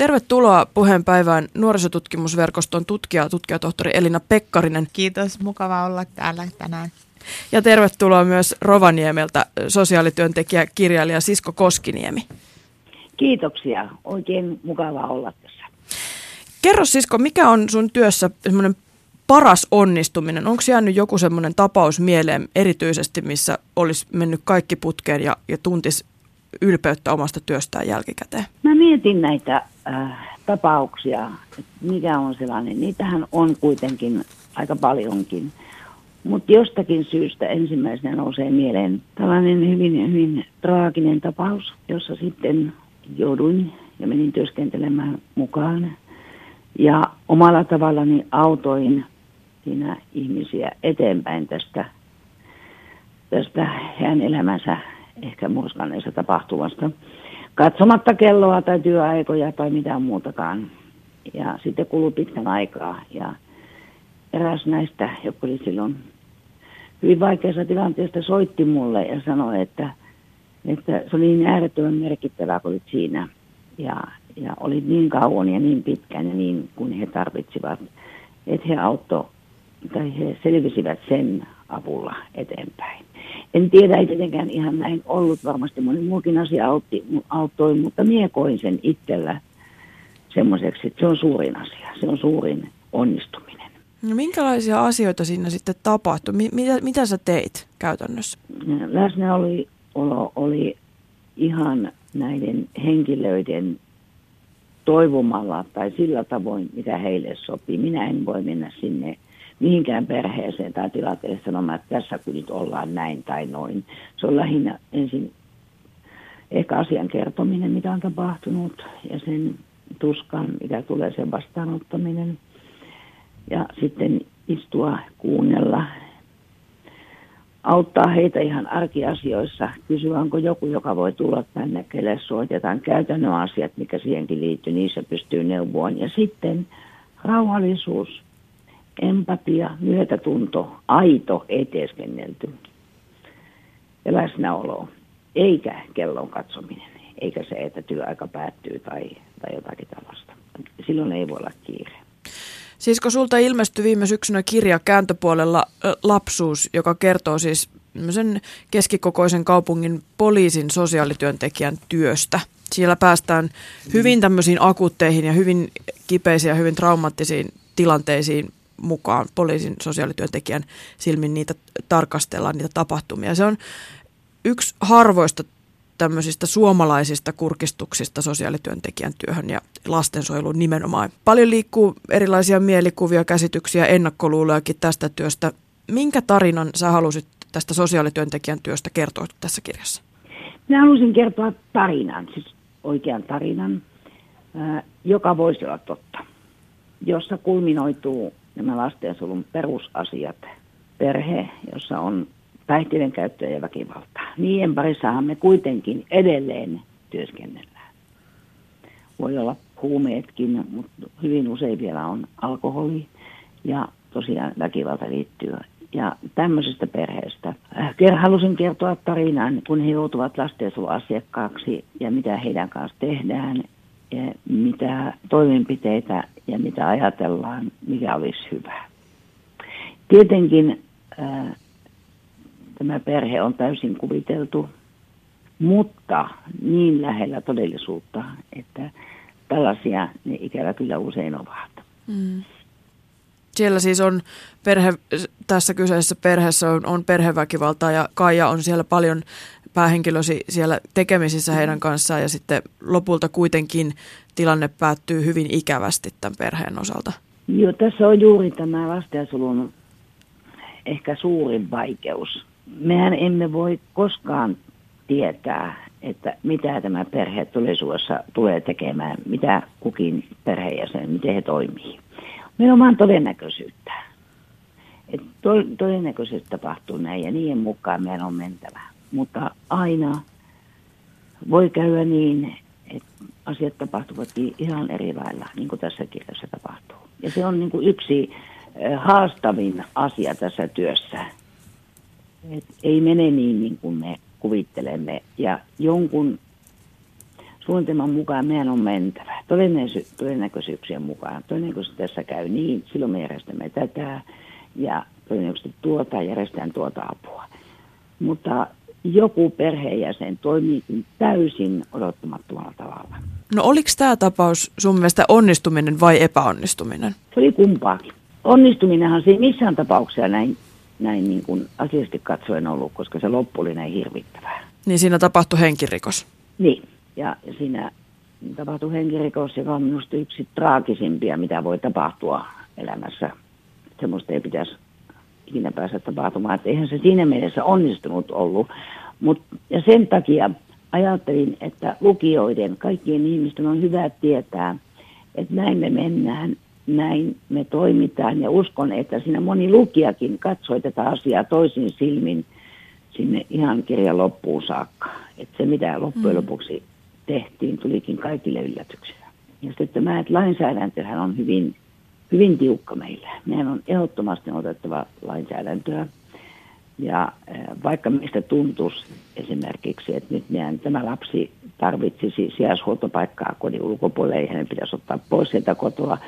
Tervetuloa puheenpäivään nuorisotutkimusverkoston tutkija, tutkijatohtori Elina Pekkarinen. Kiitos, mukava olla täällä tänään. Ja tervetuloa myös Rovaniemeltä sosiaalityöntekijä, kirjailija Sisko Koskiniemi. Kiitoksia, oikein mukava olla tässä. Kerro Sisko, mikä on sun työssä semmoinen paras onnistuminen? Onko jäänyt joku semmoinen tapaus mieleen erityisesti, missä olisi mennyt kaikki putkeen ja, ja tuntis ylpeyttä omasta työstään jälkikäteen? Mä mietin näitä äh, tapauksia, mikä on sellainen. Niitähän on kuitenkin aika paljonkin. Mutta jostakin syystä ensimmäisenä nousee mieleen tällainen hyvin, hyvin traaginen tapaus, jossa sitten jouduin ja menin työskentelemään mukaan. Ja omalla tavallani autoin siinä ihmisiä eteenpäin tästä, tästä hän elämänsä ehkä murskanneessa tapahtumasta. Katsomatta kelloa tai työaikoja tai mitään muutakaan. Ja sitten kului pitkän aikaa ja eräs näistä, joka oli silloin hyvin vaikeassa tilanteessa, soitti mulle ja sanoi, että, että se oli niin äärettömän merkittävää, kun olit siinä. Ja, ja oli niin kauan ja niin pitkään ja niin kuin he tarvitsivat, että he auttoi tai he selvisivät sen avulla eteenpäin. En tiedä, ei tietenkään ihan näin ollut. Varmasti moni muukin asia autti, auttoi, mutta mie koin sen itsellä semmoiseksi, että se on suurin asia. Se on suurin onnistuminen. No minkälaisia asioita siinä sitten tapahtui? Mitä, mitä sä teit käytännössä? Läsnä oli, olo oli ihan näiden henkilöiden toivomalla tai sillä tavoin, mitä heille sopii. Minä en voi mennä sinne mihinkään perheeseen tai tilanteeseen sanomaan, että tässä kun nyt ollaan näin tai noin. Se on lähinnä ensin ehkä asian kertominen, mitä on tapahtunut ja sen tuskan, mikä tulee sen vastaanottaminen. Ja sitten istua, kuunnella, auttaa heitä ihan arkiasioissa, kysyä onko joku, joka voi tulla tänne, kelle soitetaan käytännön asiat, mikä siihenkin liittyy, niissä pystyy neuvoon. Ja sitten rauhallisuus, empatia, myötätunto, aito, ei teeskennelty ja läsnäolo, eikä kellon katsominen, eikä se, että työaika päättyy tai, tai jotakin tällaista. Silloin ei voi olla kiire. Siis kun sulta ilmestyi viime syksynä kirja kääntöpuolella Lapsuus, joka kertoo siis sen keskikokoisen kaupungin poliisin sosiaalityöntekijän työstä. Siellä päästään hyvin tämmöisiin akuutteihin ja hyvin kipeisiin ja hyvin traumaattisiin tilanteisiin mukaan poliisin sosiaalityöntekijän silmin niitä tarkastellaan, niitä tapahtumia. Se on yksi harvoista tämmöisistä suomalaisista kurkistuksista sosiaalityöntekijän työhön ja lastensuojeluun nimenomaan. Paljon liikkuu erilaisia mielikuvia, käsityksiä, ennakkoluulojakin tästä työstä. Minkä tarinan sä halusit tästä sosiaalityöntekijän työstä kertoa tässä kirjassa? Minä halusin kertoa tarinan, siis oikean tarinan, joka voisi olla totta, jossa kulminoituu nämä lastensuojelun perusasiat. Perhe, jossa on päihteiden käyttöä ja väkivaltaa. Niiden parissahan me kuitenkin edelleen työskennellään. Voi olla huumeetkin, mutta hyvin usein vielä on alkoholi ja tosiaan väkivalta liittyy. Ja tämmöisestä perheestä halusin kertoa tarinan, kun he joutuvat lastensuojeluasiakkaaksi ja mitä heidän kanssa tehdään ja mitä toimenpiteitä ja mitä ajatellaan, mikä olisi hyvä. Tietenkin ää, tämä perhe on täysin kuviteltu, mutta niin lähellä todellisuutta, että tällaisia ne ikävä kyllä usein ovat. Mm. Siellä siis on perhe, tässä kyseisessä perheessä on, on perheväkivaltaa ja Kaija on siellä paljon päähenkilösi siellä tekemisissä heidän kanssaan ja sitten lopulta kuitenkin tilanne päättyy hyvin ikävästi tämän perheen osalta. Joo, tässä on juuri tämä lastensulun ehkä suurin vaikeus. Mehän emme voi koskaan tietää, että mitä tämä perhe todellisuudessa tulee tekemään, mitä kukin perheenjäsen, miten he toimii. Meillä on vain todennäköisyyttä. Et to, todennäköisesti tapahtuu näin ja niiden mukaan meidän on mentävä. Mutta aina voi käydä niin, että asiat tapahtuvat ihan eri lailla, niin kuin tässä kirjassa tapahtuu. Ja se on niin kuin yksi haastavin asia tässä työssä. Et ei mene niin, niin kuin me kuvittelemme. Ja jonkun suunnitelman mukaan meidän on mentävä. Todennäköisy- todennäköisyyksien mukaan. Todennäköisesti tässä käy niin, silloin me järjestämme tätä ja todennäköisesti tuota järjestetään tuota apua. Mutta joku perheenjäsen toimiikin täysin odottamattomalla tavalla. No oliko tämä tapaus sun mielestä onnistuminen vai epäonnistuminen? Se oli kumpaakin. Onnistuminenhan se ei missään tapauksessa näin, näin niin kuin asiallisesti katsoen ollut, koska se loppu oli näin hirvittävää. Niin siinä tapahtui henkirikos. Niin, ja siinä tapahtui henkirikos, joka on minusta yksi traagisimpia, mitä voi tapahtua elämässä. Semmoista ei pitäisi ikinä päästä tapahtumaan. Että eihän se siinä mielessä onnistunut ollut. Mut, ja sen takia ajattelin, että lukijoiden, kaikkien ihmisten on hyvä tietää, että näin me mennään, näin me toimitaan. Ja uskon, että siinä moni lukijakin katsoi tätä asiaa toisin silmin sinne ihan kirjan loppuun saakka. Että se, mitä loppujen lopuksi tehtiin, tulikin kaikille yllätyksenä. Ja sitten tämä, että lainsäädäntöhän on hyvin hyvin tiukka meillä. Meidän on ehdottomasti otettava lainsäädäntöä. Ja eh, vaikka meistä tuntuisi esimerkiksi, että nyt meidän, tämä lapsi tarvitsisi sijaishuoltopaikkaa kodin ulkopuolelle, ei hänen pitäisi ottaa pois sieltä kotoa,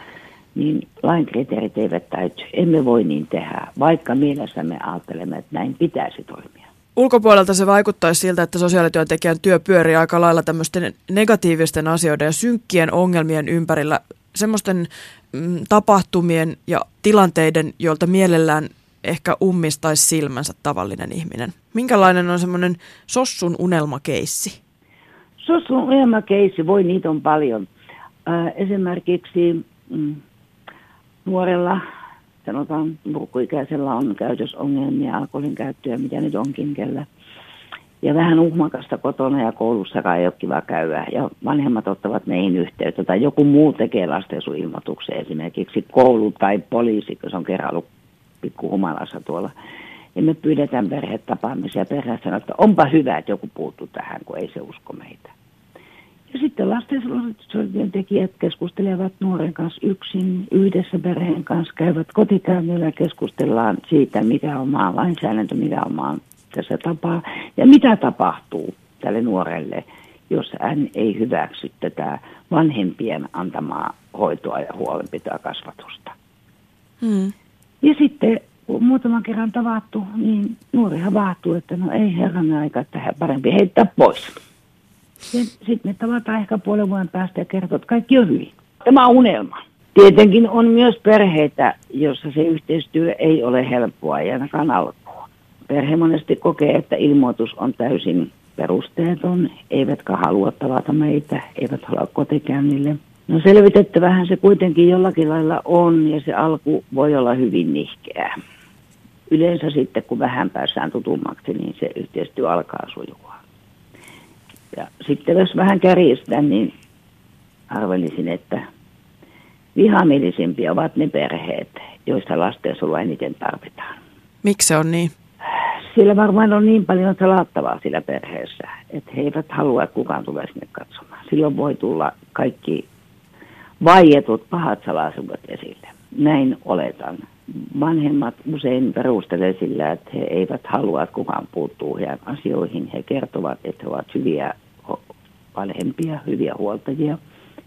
niin lain kriteerit eivät täyty. Emme voi niin tehdä, vaikka mielessämme ajattelemme, että näin pitäisi toimia. Ulkopuolelta se vaikuttaisi siltä, että sosiaalityöntekijän työ pyörii aika lailla tämmöisten negatiivisten asioiden ja synkkien ongelmien ympärillä semmoisten mm, tapahtumien ja tilanteiden, joilta mielellään ehkä ummistaisi silmänsä tavallinen ihminen. Minkälainen on semmoinen sossun unelmakeissi? Sossun unelmakeissi, voi niitä on paljon. Äh, esimerkiksi mm, nuorella, sanotaan murkuikäisellä on käytösongelmia, alkoholin käyttöä, mitä nyt onkin kellä – ja vähän uhmakasta kotona ja koulussakaan ei ole kiva käydä. Ja vanhemmat ottavat meihin yhteyttä tai joku muu tekee lastensuilmoituksen, esimerkiksi koulu tai poliisi, kun se on kerran ollut pikkuhumalassa tuolla. Ja me pyydetään perhetapaamisia ja perhe sanoo, että onpa hyvä, että joku puuttuu tähän, kun ei se usko meitä. Ja sitten tekijät keskustelevat nuoren kanssa yksin, yhdessä perheen kanssa, käyvät kotikäynnillä keskustellaan siitä, mikä on maan lainsäädäntö, mikä on maan tässä tapaa. Ja mitä tapahtuu tälle nuorelle, jos hän ei hyväksy tätä vanhempien antamaa hoitoa ja huolenpitoa kasvatusta. Hmm. Ja sitten kun muutaman kerran tavattu, niin nuori havahtuu, että no ei herran aika, että hän parempi heittää pois. Sitten me tavataan ehkä puolen vuoden päästä ja kertoo, että kaikki on hyvin. Tämä on unelma. Tietenkin on myös perheitä, joissa se yhteistyö ei ole helppoa ja ainakaan alku perhe monesti kokee, että ilmoitus on täysin perusteeton, eivätkä halua tavata meitä, eivät halua kotikäynnille. No selvitettävähän se kuitenkin jollakin lailla on ja se alku voi olla hyvin nihkeää. Yleensä sitten kun vähän päässään tutummaksi, niin se yhteistyö alkaa sujua. Ja sitten jos vähän kärjistän, niin arvelisin, että vihamielisimpiä ovat ne perheet, joista lastensuojelua eniten tarvitaan. Miksi se on niin? Sillä varmaan on niin paljon salattavaa sillä perheessä, että he eivät halua, että kukaan tulee sinne katsomaan. Silloin voi tulla kaikki vaietut pahat salaisuudet esille. Näin oletan. Vanhemmat usein perustelee sillä, että he eivät halua, että kukaan puuttuu heidän asioihin. He kertovat, että he ovat hyviä vanhempia, hyviä huoltajia.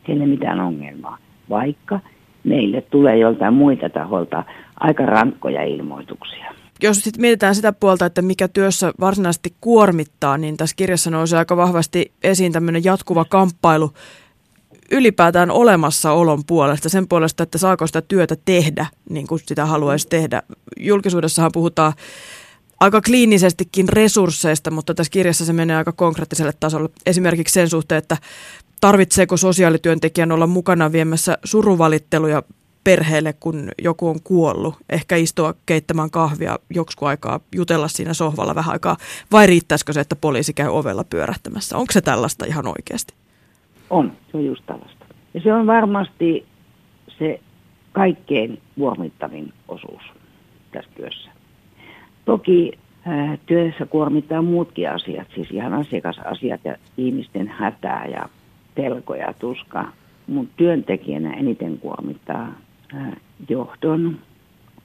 Heillä ei mitään ongelmaa. Vaikka meille tulee joltain muita taholta aika rankkoja ilmoituksia jos sitten mietitään sitä puolta, että mikä työssä varsinaisesti kuormittaa, niin tässä kirjassa nousee aika vahvasti esiin tämmöinen jatkuva kamppailu ylipäätään olemassaolon puolesta, sen puolesta, että saako sitä työtä tehdä niin kuin sitä haluaisi tehdä. Julkisuudessahan puhutaan aika kliinisestikin resursseista, mutta tässä kirjassa se menee aika konkreettiselle tasolle. Esimerkiksi sen suhteen, että tarvitseeko sosiaalityöntekijän olla mukana viemässä suruvalitteluja perheelle, kun joku on kuollut. Ehkä istua keittämään kahvia joksikin aikaa, jutella siinä sohvalla vähän aikaa. Vai riittäisikö se, että poliisi käy ovella pyörähtämässä? Onko se tällaista ihan oikeasti? On, se on just tällaista. Ja se on varmasti se kaikkein kuormittavin osuus tässä työssä. Toki äh, työssä kuormittaa muutkin asiat, siis ihan asiakasasiat ja ihmisten hätää ja pelkoja ja tuska. Mutta työntekijänä eniten kuormittaa johdon,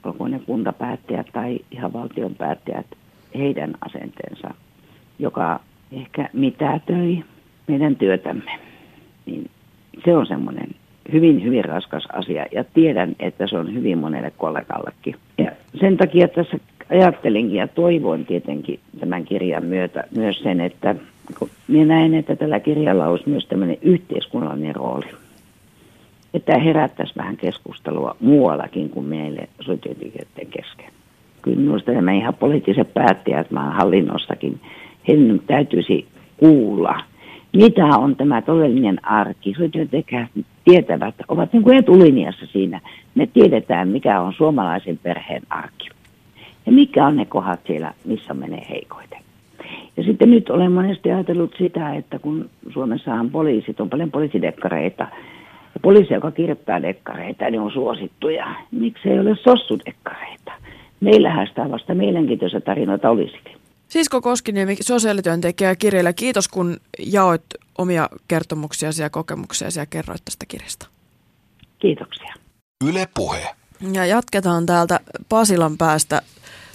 olko ne kuntapäättäjät tai ihan valtion päättäjät, heidän asenteensa, joka ehkä mitätöi meidän työtämme. niin se on semmoinen hyvin, hyvin raskas asia ja tiedän, että se on hyvin monelle kollegallekin. Ja sen takia tässä ajattelinkin ja toivoin tietenkin tämän kirjan myötä myös sen, että minä näen, että tällä kirjalla olisi myös tämmöinen yhteiskunnallinen rooli. Että herättäisi vähän keskustelua muuallakin kuin meille sosiaalityöntekijöiden kesken. Kyllä minusta nämä ihan poliittiset päättäjät maan hallinnossakin, heidän täytyisi kuulla, mitä on tämä todellinen arki. Sosiaalityöntekijät tietävät, ovat niin kuin etulinjassa siinä. Me tiedetään, mikä on suomalaisen perheen arki. Ja mikä on ne kohdat siellä, missä menee heikoiten. Ja sitten nyt olen monesti ajatellut sitä, että kun Suomessa on poliisit, on paljon poliisidekkareita, ja poliisi, joka kirjoittaa dekkareita, niin on suosittuja. Miksi ei ole sossudekkareita? Meillähän sitä vasta mielenkiintoisia tarinoita olisikin. Sisko Koskiniemi, sosiaalityöntekijä kirjailija, kiitos kun jaoit omia kertomuksiasi ja kokemuksiasi ja kerroit tästä kirjasta. Kiitoksia. Yle Puhe. Ja jatketaan täältä Pasilan päästä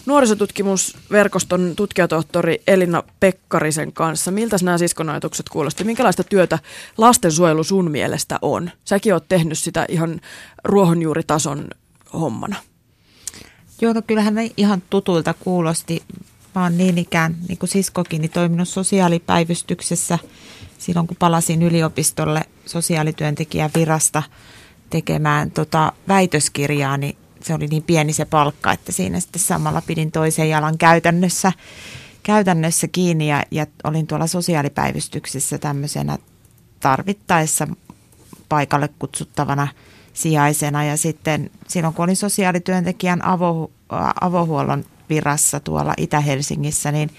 nuorisotutkimusverkoston tutkijatohtori Elina Pekkarisen kanssa. Miltä nämä siskon ajatukset kuulosti? Minkälaista työtä lastensuojelu sun mielestä on? Säkin oot tehnyt sitä ihan ruohonjuuritason hommana. Joo, no kyllähän ne ihan tutuilta kuulosti. Mä oon niin ikään, niin kuin siskokin, niin toiminut sosiaalipäivystyksessä silloin, kun palasin yliopistolle sosiaalityöntekijän virasta tekemään tota väitöskirjaa, niin se oli niin pieni se palkka, että siinä sitten samalla pidin toisen jalan käytännössä, käytännössä kiinni ja, ja olin tuolla sosiaalipäivystyksessä tämmöisenä tarvittaessa paikalle kutsuttavana sijaisena ja sitten silloin kun olin sosiaalityöntekijän avo, avohuollon virassa tuolla Itä-Helsingissä, niin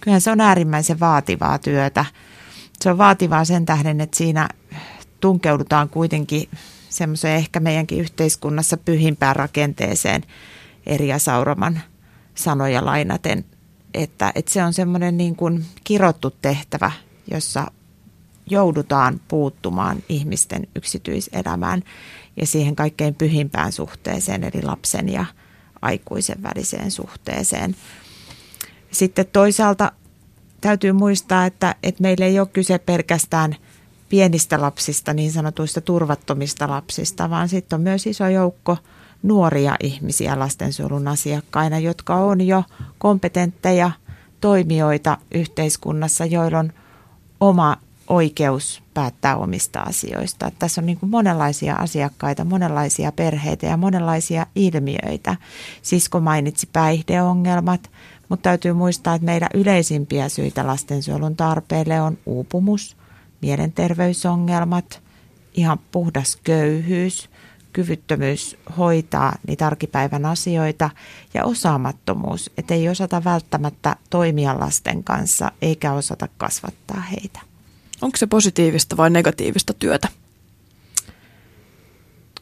kyllähän se on äärimmäisen vaativaa työtä. Se on vaativaa sen tähden, että siinä tunkeudutaan kuitenkin semmoiseen ehkä meidänkin yhteiskunnassa pyhimpään rakenteeseen Eria Sauroman sanoja lainaten, että, että se on semmoinen niin kuin kirottu tehtävä, jossa joudutaan puuttumaan ihmisten yksityiselämään ja siihen kaikkein pyhimpään suhteeseen, eli lapsen ja aikuisen väliseen suhteeseen. Sitten toisaalta täytyy muistaa, että, että meillä ei ole kyse pelkästään – pienistä lapsista, niin sanotuista turvattomista lapsista, vaan sitten on myös iso joukko nuoria ihmisiä lastensuojelun asiakkaina, jotka on jo kompetentteja toimijoita yhteiskunnassa, joilla on oma oikeus päättää omista asioista. Tässä on niin kuin monenlaisia asiakkaita, monenlaisia perheitä ja monenlaisia ilmiöitä. Sisko mainitsi päihdeongelmat, mutta täytyy muistaa, että meidän yleisimpiä syitä lastensuojelun tarpeelle on uupumus – mielenterveysongelmat, ihan puhdas köyhyys, kyvyttömyys hoitaa niitä arkipäivän asioita ja osaamattomuus, että ei osata välttämättä toimia lasten kanssa eikä osata kasvattaa heitä. Onko se positiivista vai negatiivista työtä?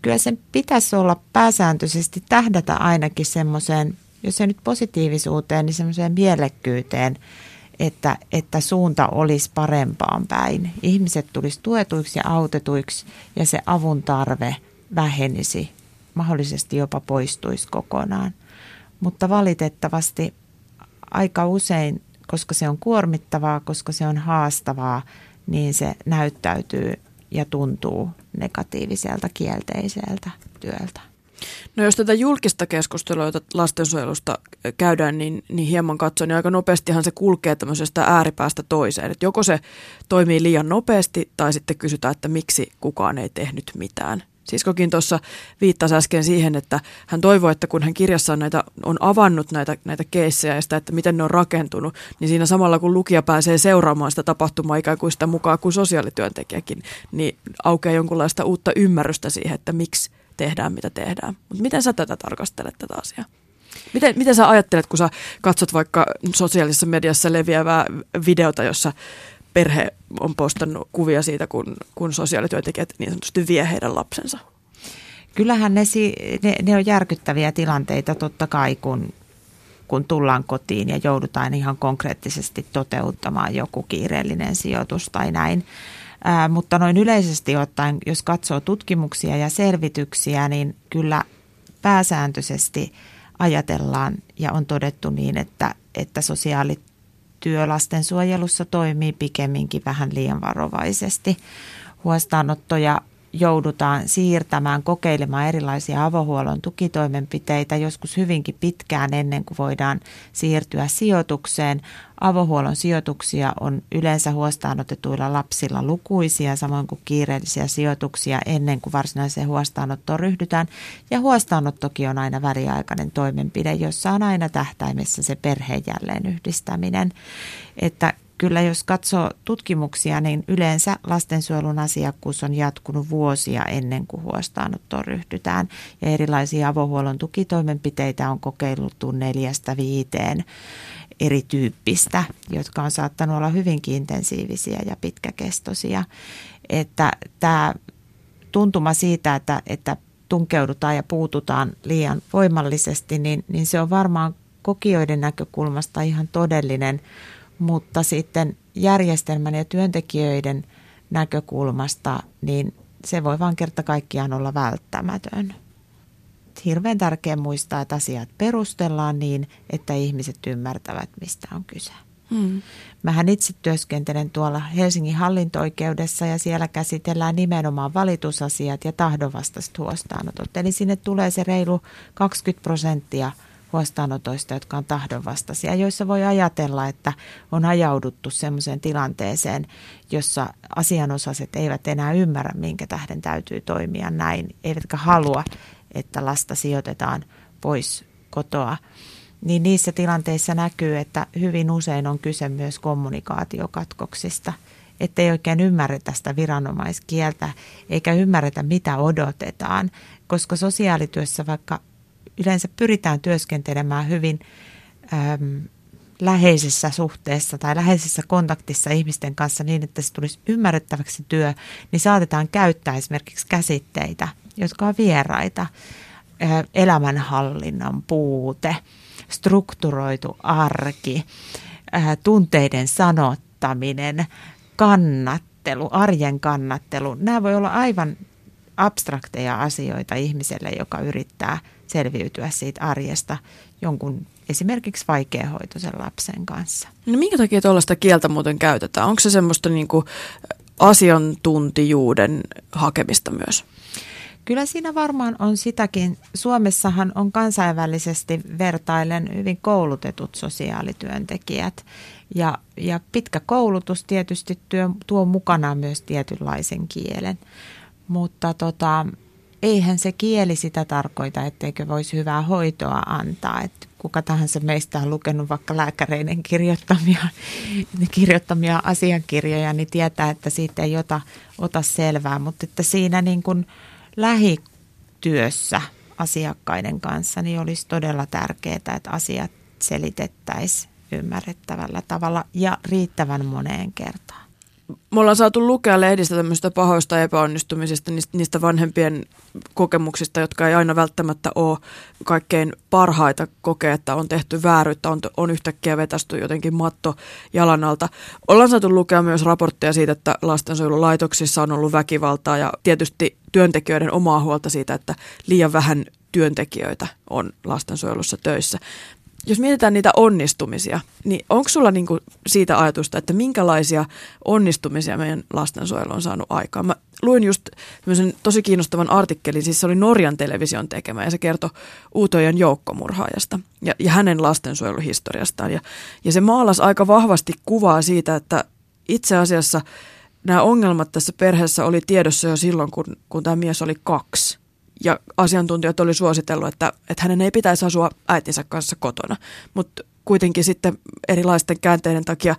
Kyllä sen pitäisi olla pääsääntöisesti tähdätä ainakin semmoiseen, jos ei nyt positiivisuuteen, niin semmoiseen mielekkyyteen, että, että suunta olisi parempaan päin. Ihmiset tulisi tuetuiksi ja autetuiksi ja se avun tarve vähenisi, mahdollisesti jopa poistuisi kokonaan. Mutta valitettavasti aika usein, koska se on kuormittavaa, koska se on haastavaa, niin se näyttäytyy ja tuntuu negatiiviselta, kielteiseltä työltä. No jos tätä julkista keskustelua, jota lastensuojelusta käydään, niin, niin hieman katsoen, niin aika nopeastihan se kulkee tämmöisestä ääripäästä toiseen. Että joko se toimii liian nopeasti tai sitten kysytään, että miksi kukaan ei tehnyt mitään. Siskokin tuossa viittasi äsken siihen, että hän toivoi, että kun hän kirjassaan näitä, on avannut näitä, näitä keissejä ja sitä, että miten ne on rakentunut, niin siinä samalla kun lukija pääsee seuraamaan sitä tapahtumaa ikään kuin sitä mukaan kuin sosiaalityöntekijäkin, niin aukeaa jonkunlaista uutta ymmärrystä siihen, että miksi tehdään, mitä tehdään. Mutta miten sä tätä tarkastelet tätä asiaa? Miten, miten sä ajattelet, kun sä katsot vaikka sosiaalisessa mediassa leviävää videota, jossa perhe on postannut kuvia siitä, kun, kun sosiaalityöntekijät niin sanotusti vie heidän lapsensa? Kyllähän ne, ne, ne on järkyttäviä tilanteita totta kai, kun, kun tullaan kotiin ja joudutaan ihan konkreettisesti toteuttamaan joku kiireellinen sijoitus tai näin. Ää, mutta noin yleisesti ottaen, jos katsoo tutkimuksia ja selvityksiä, niin kyllä pääsääntöisesti ajatellaan ja on todettu niin, että, että sosiaalityö lastensuojelussa toimii pikemminkin vähän liian varovaisesti. huostaanottoja joudutaan siirtämään, kokeilemaan erilaisia avohuollon tukitoimenpiteitä, joskus hyvinkin pitkään ennen kuin voidaan siirtyä sijoitukseen. Avohuollon sijoituksia on yleensä huostaanotetuilla lapsilla lukuisia, samoin kuin kiireellisiä sijoituksia ennen kuin varsinaiseen huostaanottoon ryhdytään. Ja huostaanottokin on aina väliaikainen toimenpide, jossa on aina tähtäimessä se perheen jälleen yhdistäminen. Että kyllä jos katsoo tutkimuksia, niin yleensä lastensuojelun asiakkuus on jatkunut vuosia ennen kuin huostaanottoon ryhdytään. Ja erilaisia avohuollon tukitoimenpiteitä on kokeiltu neljästä viiteen erityyppistä, jotka on saattanut olla hyvinkin intensiivisiä ja pitkäkestoisia. Että tämä tuntuma siitä, että, että tunkeudutaan ja puututaan liian voimallisesti, niin, niin se on varmaan kokijoiden näkökulmasta ihan todellinen mutta sitten järjestelmän ja työntekijöiden näkökulmasta, niin se voi vain kerta kaikkiaan olla välttämätön. Hirveän tärkeää muistaa, että asiat perustellaan niin, että ihmiset ymmärtävät, mistä on kyse. Hmm. Mähän itse työskentelen tuolla Helsingin hallinto-oikeudessa ja siellä käsitellään nimenomaan valitusasiat ja tahdonvastaiset huostaanotot. Eli sinne tulee se reilu 20 prosenttia – huostaanotoista, jotka on tahdonvastaisia, joissa voi ajatella, että on ajauduttu sellaiseen tilanteeseen, jossa asianosaiset eivät enää ymmärrä, minkä tähden täytyy toimia näin, eivätkä halua, että lasta sijoitetaan pois kotoa. Niin niissä tilanteissa näkyy, että hyvin usein on kyse myös kommunikaatiokatkoksista, ettei oikein ymmärretä sitä viranomaiskieltä eikä ymmärretä, mitä odotetaan, koska sosiaalityössä vaikka yleensä pyritään työskentelemään hyvin äm, läheisessä suhteessa tai läheisessä kontaktissa ihmisten kanssa niin, että se tulisi ymmärrettäväksi työ, niin saatetaan käyttää esimerkiksi käsitteitä, jotka on vieraita. Elämänhallinnan puute, strukturoitu arki, tunteiden sanottaminen, kannattelu, arjen kannattelu. Nämä voi olla aivan abstrakteja asioita ihmiselle, joka yrittää selviytyä siitä arjesta jonkun esimerkiksi vaikeahoitoisen lapsen kanssa. No minkä takia tuollaista kieltä muuten käytetään? Onko se semmoista niin kuin asiantuntijuuden hakemista myös? Kyllä siinä varmaan on sitäkin. Suomessahan on kansainvälisesti vertailen hyvin koulutetut sosiaalityöntekijät. Ja, ja pitkä koulutus tietysti työ, tuo mukanaan myös tietynlaisen kielen. Mutta tota, eihän se kieli sitä tarkoita, etteikö voisi hyvää hoitoa antaa. Että kuka tahansa meistä on lukenut vaikka lääkäreiden kirjoittamia, kirjoittamia asiakirjoja, niin tietää, että siitä ei ota, ota selvää. Mutta että siinä niin kuin lähityössä asiakkaiden kanssa niin olisi todella tärkeää, että asiat selitettäisiin ymmärrettävällä tavalla ja riittävän moneen kertaan me ollaan saatu lukea lehdistä tämmöistä pahoista epäonnistumisista, niistä vanhempien kokemuksista, jotka ei aina välttämättä ole kaikkein parhaita kokea, että on tehty vääryyttä, on, on yhtäkkiä vetästy jotenkin matto jalan alta. Ollaan saatu lukea myös raportteja siitä, että lastensuojelulaitoksissa on ollut väkivaltaa ja tietysti työntekijöiden omaa huolta siitä, että liian vähän työntekijöitä on lastensuojelussa töissä jos mietitään niitä onnistumisia, niin onko sulla niinku siitä ajatusta, että minkälaisia onnistumisia meidän lastensuojelu on saanut aikaan? Mä luin just tosi kiinnostavan artikkelin, siis se oli Norjan television tekemä ja se kertoi Uutojen joukkomurhaajasta ja, ja hänen lastensuojeluhistoriastaan. Ja, ja se maalasi aika vahvasti kuvaa siitä, että itse asiassa nämä ongelmat tässä perheessä oli tiedossa jo silloin, kun, kun tämä mies oli kaksi ja asiantuntijat oli suositellut, että, että hänen ei pitäisi asua äitinsä kanssa kotona, mutta kuitenkin sitten erilaisten käänteiden takia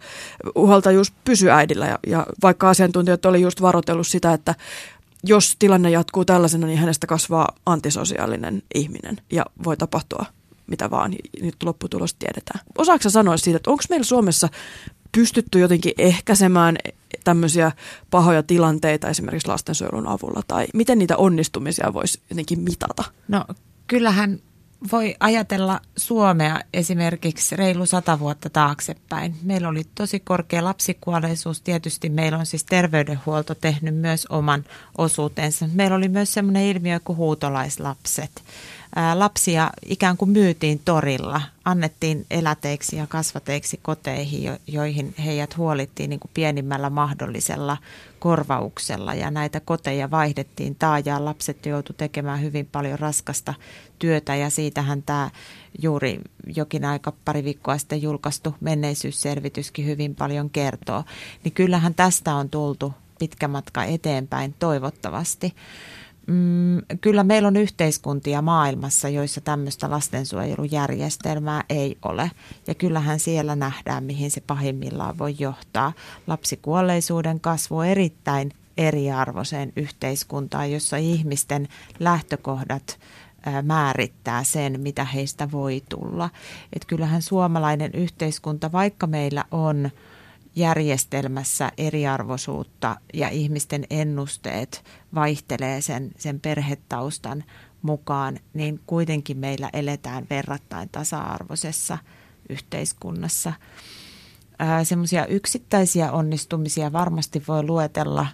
uhaltajuus pysyi äidillä ja, ja vaikka asiantuntijat oli just varoitellut sitä, että jos tilanne jatkuu tällaisena, niin hänestä kasvaa antisosiaalinen ihminen ja voi tapahtua mitä vaan, nyt lopputulos tiedetään. Osaatko sanoa siitä, että onko meillä Suomessa pystytty jotenkin ehkäisemään tämmöisiä pahoja tilanteita esimerkiksi lastensuojelun avulla? Tai miten niitä onnistumisia voisi jotenkin mitata? No kyllähän voi ajatella Suomea esimerkiksi reilu sata vuotta taaksepäin. Meillä oli tosi korkea lapsikuolleisuus. Tietysti meillä on siis terveydenhuolto tehnyt myös oman osuutensa. Meillä oli myös sellainen ilmiö kuin huutolaislapset lapsia ikään kuin myytiin torilla, annettiin eläteiksi ja kasvateiksi koteihin, joihin heidät huolittiin niin kuin pienimmällä mahdollisella korvauksella ja näitä koteja vaihdettiin taajaan. Lapset joutuivat tekemään hyvin paljon raskasta työtä ja siitähän tämä juuri jokin aika pari viikkoa sitten julkaistu menneisyysselvityskin hyvin paljon kertoo. Niin kyllähän tästä on tultu pitkä matka eteenpäin toivottavasti. Mm, kyllä meillä on yhteiskuntia maailmassa, joissa tämmöistä lastensuojelujärjestelmää ei ole. Ja kyllähän siellä nähdään, mihin se pahimmillaan voi johtaa. Lapsikuolleisuuden kasvu erittäin eriarvoiseen yhteiskuntaan, jossa ihmisten lähtökohdat määrittää sen, mitä heistä voi tulla. Et kyllähän suomalainen yhteiskunta, vaikka meillä on järjestelmässä eriarvoisuutta ja ihmisten ennusteet vaihtelee sen, sen perhetaustan mukaan, niin kuitenkin meillä eletään verrattain tasa-arvoisessa yhteiskunnassa. Semmoisia yksittäisiä onnistumisia varmasti voi luetella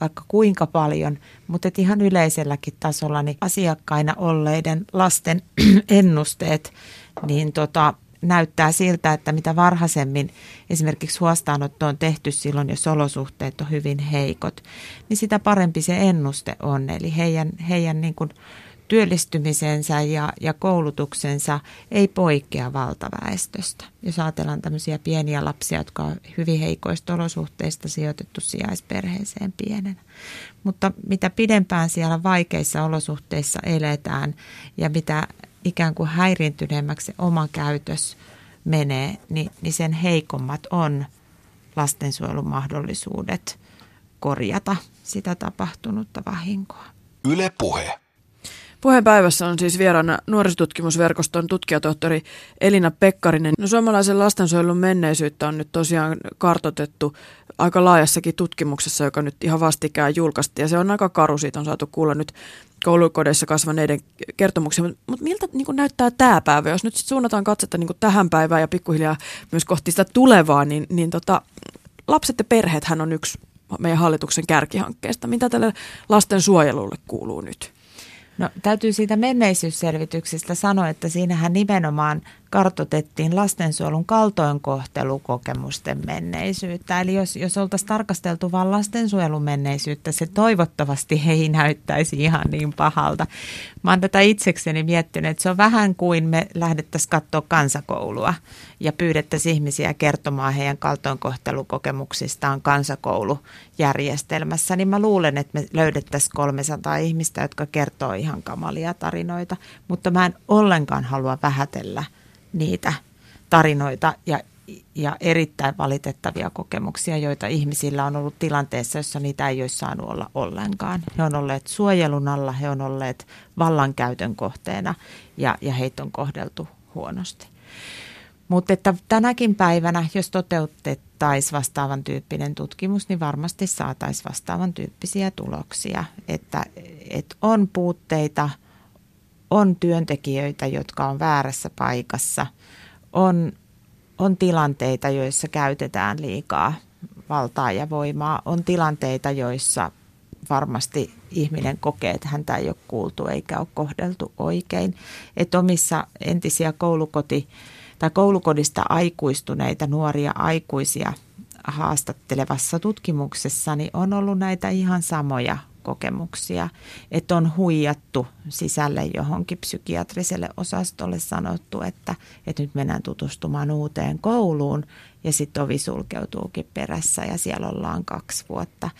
vaikka kuinka paljon, mutta et ihan yleiselläkin tasolla niin asiakkaina olleiden lasten ennusteet, niin tota, näyttää siltä, että mitä varhaisemmin esimerkiksi huostaanotto on tehty silloin, jos olosuhteet on hyvin heikot, niin sitä parempi se ennuste on. Eli heidän, heidän niin kuin työllistymisensä ja, ja koulutuksensa ei poikkea valtaväestöstä. Jos ajatellaan tämmöisiä pieniä lapsia, jotka on hyvin heikoista olosuhteista sijoitettu sijaisperheeseen pienenä. Mutta mitä pidempään siellä vaikeissa olosuhteissa eletään ja mitä ikään kuin häiriintyneemmäksi se oma käytös menee, niin, niin sen heikommat on lastensuojelun mahdollisuudet korjata sitä tapahtunutta vahinkoa. Yle puhe. Puheenpäivässä on siis vieraana nuorisotutkimusverkoston tutkijatohtori Elina Pekkarinen. No, suomalaisen lastensuojelun menneisyyttä on nyt tosiaan kartotettu aika laajassakin tutkimuksessa, joka nyt ihan vastikään julkaistiin. Ja se on aika karu, siitä on saatu kuulla nyt koulukodeissa kasvaneiden kertomuksia. Mutta miltä niin näyttää tämä päivä? Jos nyt sit suunnataan katsetta niin tähän päivään ja pikkuhiljaa myös kohti sitä tulevaa, niin, niin tota, lapset ja perheethän on yksi meidän hallituksen kärkihankkeesta. Mitä tälle lastensuojelulle kuuluu nyt? No täytyy siitä menneisyysselvityksestä sanoa, että siinähän nimenomaan kartotettiin lastensuojelun kaltoinkohtelukokemusten menneisyyttä. Eli jos, jos oltaisiin tarkasteltu vain lastensuojelun menneisyyttä, se toivottavasti ei näyttäisi ihan niin pahalta. Mä oon tätä itsekseni miettinyt, että se on vähän kuin me lähdettäisiin katsoa kansakoulua ja pyydettäisiin ihmisiä kertomaan heidän kaltoinkohtelukokemuksistaan kansakoulujärjestelmässä. Niin mä luulen, että me löydettäisiin 300 ihmistä, jotka kertoo ihan kamalia tarinoita, mutta mä en ollenkaan halua vähätellä – niitä tarinoita ja, ja erittäin valitettavia kokemuksia, joita ihmisillä on ollut tilanteessa, jossa niitä ei olisi saanut olla ollenkaan. He on olleet suojelun alla, he on olleet vallankäytön kohteena ja, ja heitä on kohdeltu huonosti. Mutta että tänäkin päivänä, jos toteutettaisiin vastaavan tyyppinen tutkimus, niin varmasti saataisiin vastaavan tyyppisiä tuloksia. Että, että on puutteita – on työntekijöitä, jotka on väärässä paikassa, on, on tilanteita, joissa käytetään liikaa valtaa ja voimaa, on tilanteita, joissa varmasti ihminen kokee, että häntä ei ole kuultu eikä ole kohdeltu oikein. Että omissa entisiä koulukoti- tai koulukodista aikuistuneita nuoria aikuisia haastattelevassa tutkimuksessa, niin on ollut näitä ihan samoja kokemuksia, että on huijattu sisälle johonkin psykiatriselle osastolle sanottu, että, että nyt mennään tutustumaan uuteen kouluun ja sitten ovi sulkeutuukin perässä ja siellä ollaan kaksi vuotta.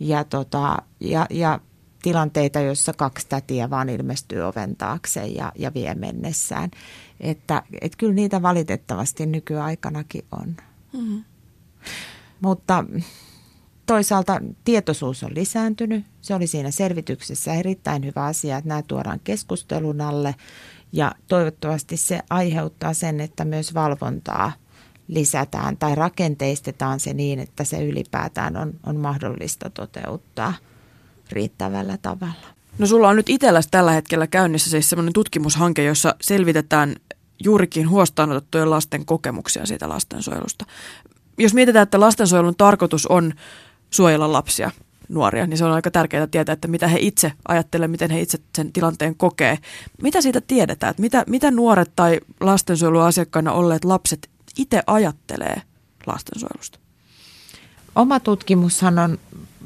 Ja, tota, ja, ja tilanteita, joissa kaksi tätiä vaan ilmestyy oven taakse ja, ja vie mennessään. Että et kyllä niitä valitettavasti nykyaikanakin on. Mm-hmm. Mutta toisaalta tietoisuus on lisääntynyt. Se oli siinä selvityksessä erittäin hyvä asia, että nämä tuodaan keskustelun alle. Ja toivottavasti se aiheuttaa sen, että myös valvontaa lisätään tai rakenteistetaan se niin, että se ylipäätään on, on mahdollista toteuttaa riittävällä tavalla. No sulla on nyt itselläsi tällä hetkellä käynnissä siis semmoinen tutkimushanke, jossa selvitetään juurikin huostaanotettujen lasten kokemuksia siitä lastensuojelusta. Jos mietitään, että lastensuojelun tarkoitus on suojella lapsia, nuoria, niin se on aika tärkeää tietää, että mitä he itse ajattelevat, miten he itse sen tilanteen kokee. Mitä siitä tiedetään, että mitä, mitä nuoret tai lastensuojeluasiakkaina olleet lapset itse ajattelee lastensuojelusta? Oma tutkimushan on,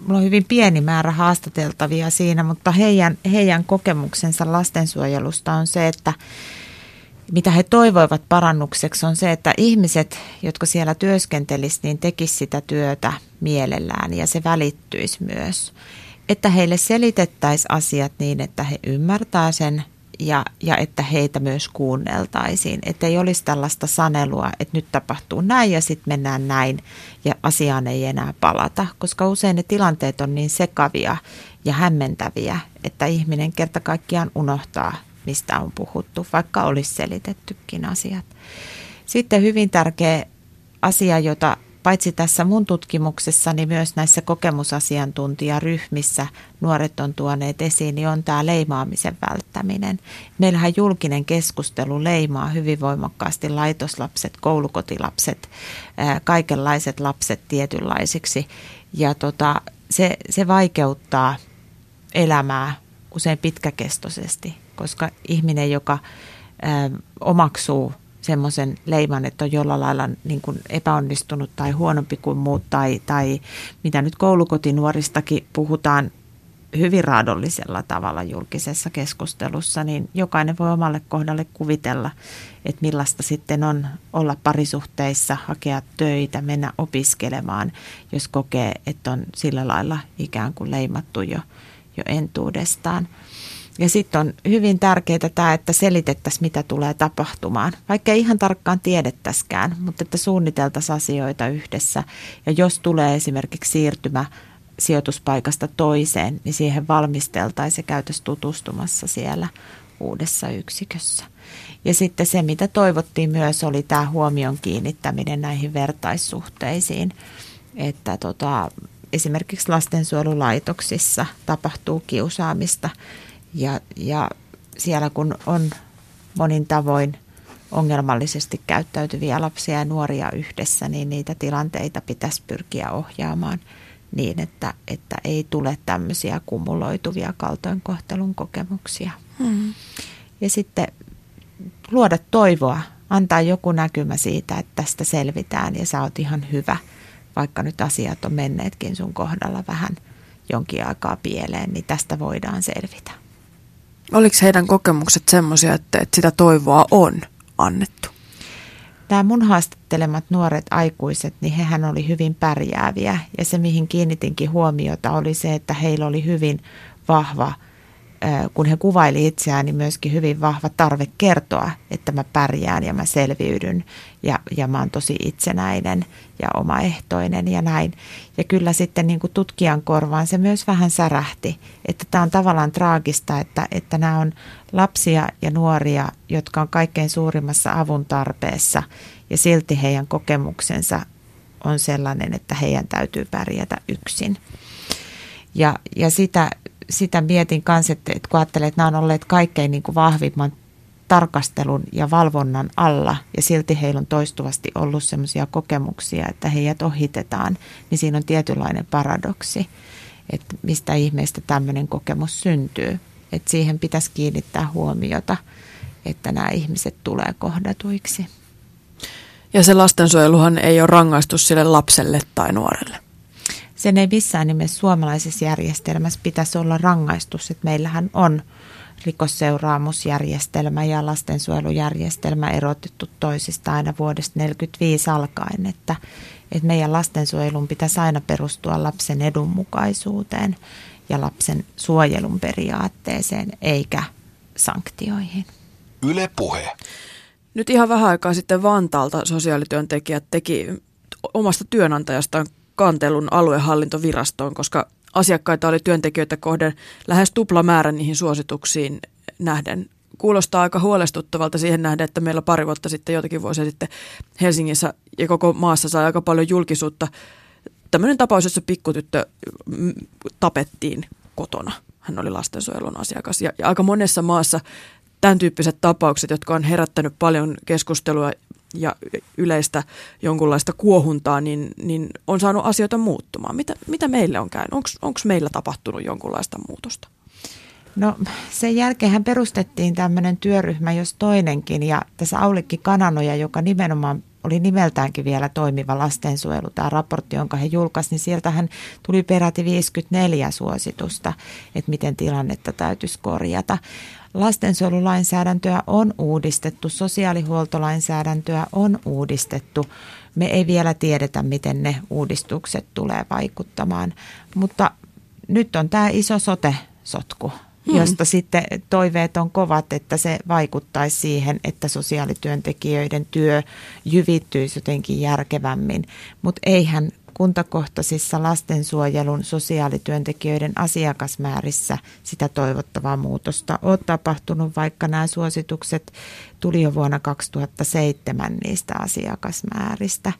mulla on hyvin pieni määrä haastateltavia siinä, mutta heidän, heidän kokemuksensa lastensuojelusta on se, että mitä he toivoivat parannukseksi on se, että ihmiset, jotka siellä työskentelisivät, niin tekisivät sitä työtä mielellään ja se välittyisi myös. Että heille selitettäisiin asiat niin, että he ymmärtää sen ja, ja että heitä myös kuunneltaisiin. Että ei olisi tällaista sanelua, että nyt tapahtuu näin ja sitten mennään näin ja asiaan ei enää palata. Koska usein ne tilanteet on niin sekavia ja hämmentäviä, että ihminen kerta kaikkiaan unohtaa mistä on puhuttu, vaikka olisi selitettykin asiat. Sitten hyvin tärkeä asia, jota paitsi tässä mun tutkimuksessa, niin myös näissä kokemusasiantuntijaryhmissä nuoret on tuoneet esiin, niin on tämä leimaamisen välttäminen. Meillähän julkinen keskustelu leimaa hyvin voimakkaasti laitoslapset, koulukotilapset, kaikenlaiset lapset tietynlaisiksi. Ja tota, se, se vaikeuttaa elämää usein pitkäkestoisesti koska ihminen, joka ö, omaksuu semmoisen leiman, että on jollain lailla niin kuin epäonnistunut tai huonompi kuin muut tai, tai mitä nyt koulukotinuoristakin puhutaan hyvin raadollisella tavalla julkisessa keskustelussa, niin jokainen voi omalle kohdalle kuvitella, että millaista sitten on olla parisuhteissa, hakea töitä, mennä opiskelemaan, jos kokee, että on sillä lailla ikään kuin leimattu jo, jo entuudestaan. Ja sitten on hyvin tärkeää tämä, että selitettäisiin, mitä tulee tapahtumaan. Vaikka ei ihan tarkkaan tiedettäskään, mutta että suunniteltaisiin asioita yhdessä. Ja jos tulee esimerkiksi siirtymä sijoituspaikasta toiseen, niin siihen valmisteltaisiin ja käytäisiin tutustumassa siellä uudessa yksikössä. Ja sitten se, mitä toivottiin myös, oli tämä huomion kiinnittäminen näihin vertaissuhteisiin. Että tota, esimerkiksi lastensuojelulaitoksissa tapahtuu kiusaamista – ja, ja siellä kun on monin tavoin ongelmallisesti käyttäytyviä lapsia ja nuoria yhdessä, niin niitä tilanteita pitäisi pyrkiä ohjaamaan niin, että, että ei tule tämmöisiä kumuloituvia kaltoinkohtelun kokemuksia. Hmm. Ja sitten luoda toivoa, antaa joku näkymä siitä, että tästä selvitään ja sä oot ihan hyvä, vaikka nyt asiat on menneetkin sun kohdalla vähän jonkin aikaa pieleen, niin tästä voidaan selvitä. Oliko heidän kokemukset semmoisia, että, että sitä toivoa on annettu? Nämä mun haastattelemat nuoret aikuiset, niin hehän oli hyvin pärjääviä. Ja se, mihin kiinnitinkin huomiota, oli se, että heillä oli hyvin vahva – kun he kuvaili itseään, niin myöskin hyvin vahva tarve kertoa, että mä pärjään ja mä selviydyn ja, ja mä oon tosi itsenäinen ja omaehtoinen ja näin. Ja kyllä sitten niin kuin tutkijan korvaan se myös vähän särähti, että tämä on tavallaan traagista, että, että nämä on lapsia ja nuoria, jotka on kaikkein suurimmassa avun tarpeessa ja silti heidän kokemuksensa on sellainen, että heidän täytyy pärjätä yksin. Ja, ja sitä sitä mietin kanssa, että, että kun ajattelee, että nämä on olleet kaikkein niin kuin vahvimman tarkastelun ja valvonnan alla ja silti heillä on toistuvasti ollut sellaisia kokemuksia, että heidät ohitetaan, niin siinä on tietynlainen paradoksi, että mistä ihmeestä tämmöinen kokemus syntyy. Että siihen pitäisi kiinnittää huomiota, että nämä ihmiset tulee kohdatuiksi. Ja se lastensuojeluhan ei ole rangaistus sille lapselle tai nuorelle sen ei missään nimessä suomalaisessa järjestelmässä pitäisi olla rangaistus, että meillähän on rikosseuraamusjärjestelmä ja lastensuojelujärjestelmä erotettu toisista aina vuodesta 1945 alkaen, että, että meidän lastensuojelun pitäisi aina perustua lapsen edunmukaisuuteen ja lapsen suojelun periaatteeseen eikä sanktioihin. Yle puhe. Nyt ihan vähän aikaa sitten Vantaalta sosiaalityöntekijät teki omasta työnantajastaan kantelun aluehallintovirastoon, koska asiakkaita oli työntekijöitä kohden lähes tupla määrä niihin suosituksiin nähden. Kuulostaa aika huolestuttavalta siihen nähden, että meillä pari vuotta sitten, jotakin vuosia sitten Helsingissä ja koko maassa sai aika paljon julkisuutta. Tämmöinen tapaus, jossa pikkutyttö mm, tapettiin kotona. Hän oli lastensuojelun asiakas. Ja, ja aika monessa maassa tämän tyyppiset tapaukset, jotka on herättänyt paljon keskustelua ja yleistä jonkunlaista kuohuntaa, niin, niin on saanut asioita muuttumaan. Mitä, mitä meille on käynyt? Onko meillä tapahtunut jonkunlaista muutosta? No sen jälkeen perustettiin tämmöinen työryhmä, jos toinenkin, ja tässä Aulikki Kananoja, joka nimenomaan oli nimeltäänkin vielä toimiva lastensuojelu, tämä raportti, jonka he julkaisivat, niin sieltähän tuli peräti 54 suositusta, että miten tilannetta täytyisi korjata. Lastensuojelulainsäädäntöä on uudistettu, sosiaalihuoltolainsäädäntöä on uudistettu. Me ei vielä tiedetä, miten ne uudistukset tulee vaikuttamaan, mutta nyt on tämä iso sote-sotku, hmm. josta sitten toiveet on kovat, että se vaikuttaisi siihen, että sosiaalityöntekijöiden työ jyvittyisi jotenkin järkevämmin. Mutta eihän kuntakohtaisissa lastensuojelun sosiaalityöntekijöiden asiakasmäärissä sitä toivottavaa muutosta ole tapahtunut, vaikka nämä suositukset tuli jo vuonna 2007 niistä asiakasmääristä.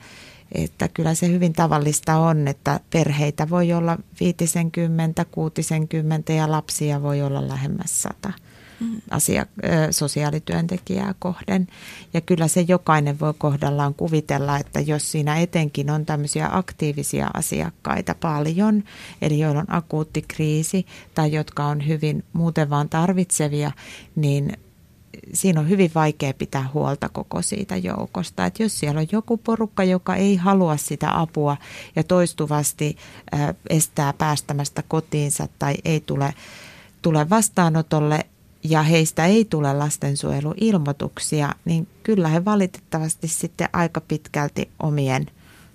Että kyllä se hyvin tavallista on, että perheitä voi olla 50, 60 ja lapsia voi olla lähemmäs 100 mm. Asia, sosiaalityöntekijää kohden. Ja kyllä se jokainen voi kohdallaan kuvitella, että jos siinä etenkin on tämmöisiä aktiivisia asiakkaita paljon, eli joilla on akuutti kriisi tai jotka on hyvin muuten vaan tarvitsevia, niin siinä on hyvin vaikea pitää huolta koko siitä joukosta. Että jos siellä on joku porukka, joka ei halua sitä apua ja toistuvasti estää päästämästä kotiinsa tai ei tule, tule vastaanotolle ja heistä ei tule lastensuojeluilmoituksia, niin kyllä he valitettavasti sitten aika pitkälti omien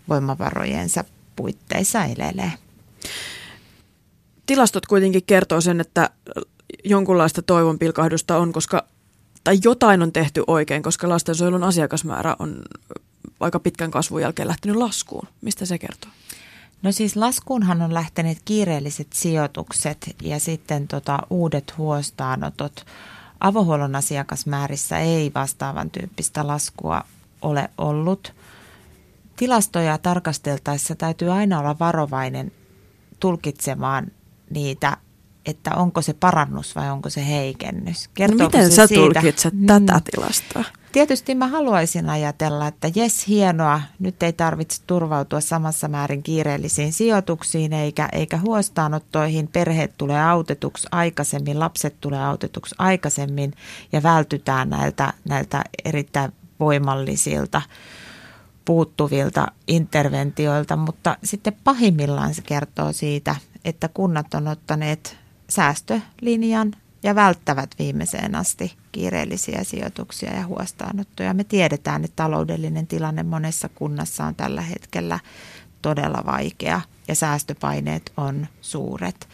voimavarojensa puitteissa elelee. Tilastot kuitenkin kertoo sen, että jonkunlaista toivon pilkahdusta on, koska tai jotain on tehty oikein, koska lastensuojelun asiakasmäärä on aika pitkän kasvun jälkeen lähtenyt laskuun. Mistä se kertoo? No siis laskuunhan on lähteneet kiireelliset sijoitukset ja sitten tota uudet huostaanotot. Avohuollon asiakasmäärissä ei vastaavan tyyppistä laskua ole ollut. Tilastoja tarkasteltaessa täytyy aina olla varovainen tulkitsemaan niitä että onko se parannus vai onko se heikennys. no miten se sä siitä? tulkitset mm. tätä tilastoa? Tietysti mä haluaisin ajatella, että jes hienoa, nyt ei tarvitse turvautua samassa määrin kiireellisiin sijoituksiin eikä, eikä huostaanottoihin. Perheet tulee autetuksi aikaisemmin, lapset tulee autetuksi aikaisemmin ja vältytään näiltä, näiltä erittäin voimallisilta puuttuvilta interventioilta, mutta sitten pahimmillaan se kertoo siitä, että kunnat on ottaneet säästölinjan ja välttävät viimeiseen asti kiireellisiä sijoituksia ja huostaanottoja. Me tiedetään, että taloudellinen tilanne monessa kunnassa on tällä hetkellä todella vaikea ja säästöpaineet on suuret.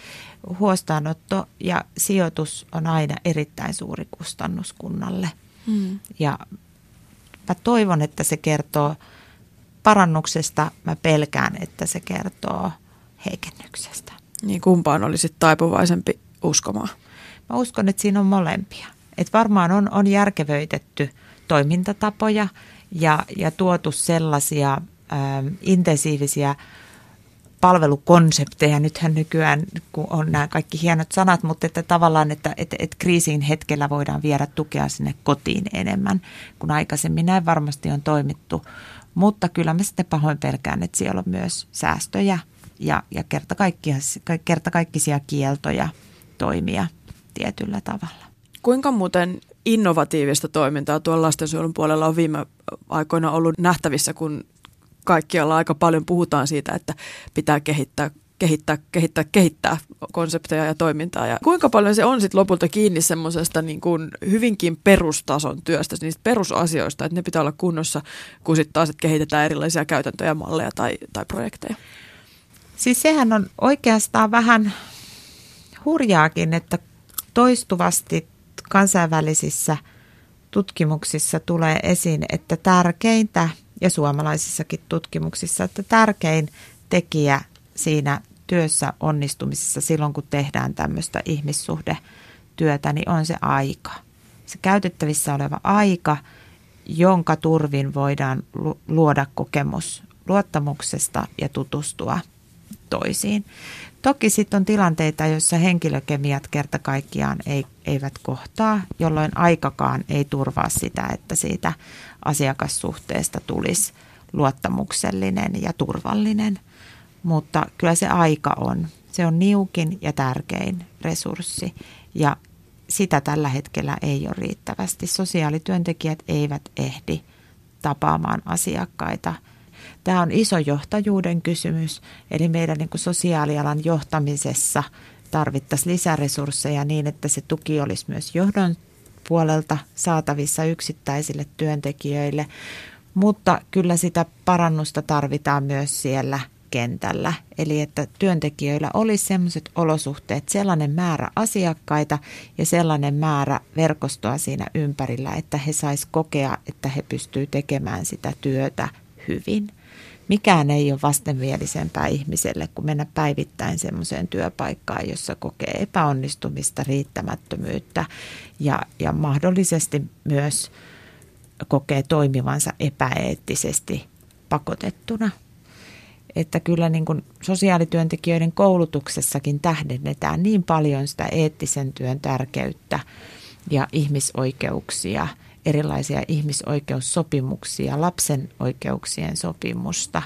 Huostaanotto ja sijoitus on aina erittäin suuri kustannus kunnalle. Hmm. Ja mä toivon, että se kertoo parannuksesta. Mä pelkään, että se kertoo heikennyksestä. Niin kumpaan olisi taipuvaisempi uskomaan? Mä uskon, että siinä on molempia. Että varmaan on, on järkevöitetty toimintatapoja ja, ja tuotu sellaisia ä, intensiivisiä palvelukonsepteja. Nythän nykyään, kun on nämä kaikki hienot sanat, mutta että tavallaan, että, että, että kriisin hetkellä voidaan viedä tukea sinne kotiin enemmän kuin aikaisemmin. Näin varmasti on toimittu, mutta kyllä mä sitten pahoin pelkään, että siellä on myös säästöjä ja, ja kertakaikkisia kieltoja toimia tietyllä tavalla. Kuinka muuten innovatiivista toimintaa tuolla lastensuojelun puolella on viime aikoina ollut nähtävissä, kun kaikkialla aika paljon puhutaan siitä, että pitää kehittää kehittää, kehittää, kehittää konsepteja ja toimintaa. Ja kuinka paljon se on sitten lopulta kiinni semmoisesta niin kuin hyvinkin perustason työstä, niistä perusasioista, että ne pitää olla kunnossa, kun sitten taas kehitetään erilaisia käytäntöjä, malleja tai, tai projekteja. Siis sehän on oikeastaan vähän hurjaakin, että toistuvasti kansainvälisissä tutkimuksissa tulee esiin, että tärkeintä, ja suomalaisissakin tutkimuksissa, että tärkein tekijä siinä työssä onnistumisessa silloin, kun tehdään tämmöistä ihmissuhdetyötä, niin on se aika. Se käytettävissä oleva aika, jonka turvin voidaan luoda kokemus luottamuksesta ja tutustua toisiin. Toki sitten on tilanteita, joissa henkilökemiat kerta kaikkiaan ei, eivät kohtaa, jolloin aikakaan ei turvaa sitä, että siitä asiakassuhteesta tulisi luottamuksellinen ja turvallinen. Mutta kyllä se aika on. Se on niukin ja tärkein resurssi ja sitä tällä hetkellä ei ole riittävästi. Sosiaalityöntekijät eivät ehdi tapaamaan asiakkaita – Tämä on iso johtajuuden kysymys, eli meidän niin kuin sosiaalialan johtamisessa tarvittaisiin lisäresursseja niin, että se tuki olisi myös johdon puolelta saatavissa yksittäisille työntekijöille, mutta kyllä sitä parannusta tarvitaan myös siellä kentällä. Eli että työntekijöillä olisi sellaiset olosuhteet, sellainen määrä asiakkaita ja sellainen määrä verkostoa siinä ympärillä, että he sais kokea, että he pystyvät tekemään sitä työtä hyvin. Mikään ei ole vastenmielisempää ihmiselle kuin mennä päivittäin semmoiseen työpaikkaan, jossa kokee epäonnistumista, riittämättömyyttä ja, ja mahdollisesti myös kokee toimivansa epäeettisesti pakotettuna. Että kyllä niin kuin sosiaalityöntekijöiden koulutuksessakin tähdennetään niin paljon sitä eettisen työn tärkeyttä ja ihmisoikeuksia – erilaisia ihmisoikeussopimuksia, lapsen oikeuksien sopimusta,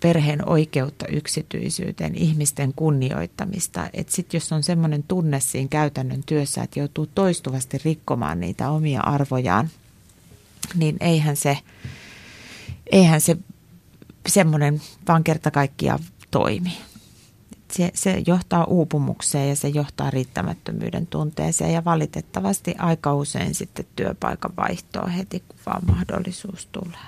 perheen oikeutta yksityisyyteen, ihmisten kunnioittamista. Sitten jos on semmoinen tunne siinä käytännön työssä, että joutuu toistuvasti rikkomaan niitä omia arvojaan, niin eihän se, eihän se semmoinen vaan kerta kaikkiaan toimi se, se johtaa uupumukseen ja se johtaa riittämättömyyden tunteeseen ja valitettavasti aika usein sitten työpaikan vaihtoa heti, kun vaan mahdollisuus tulee.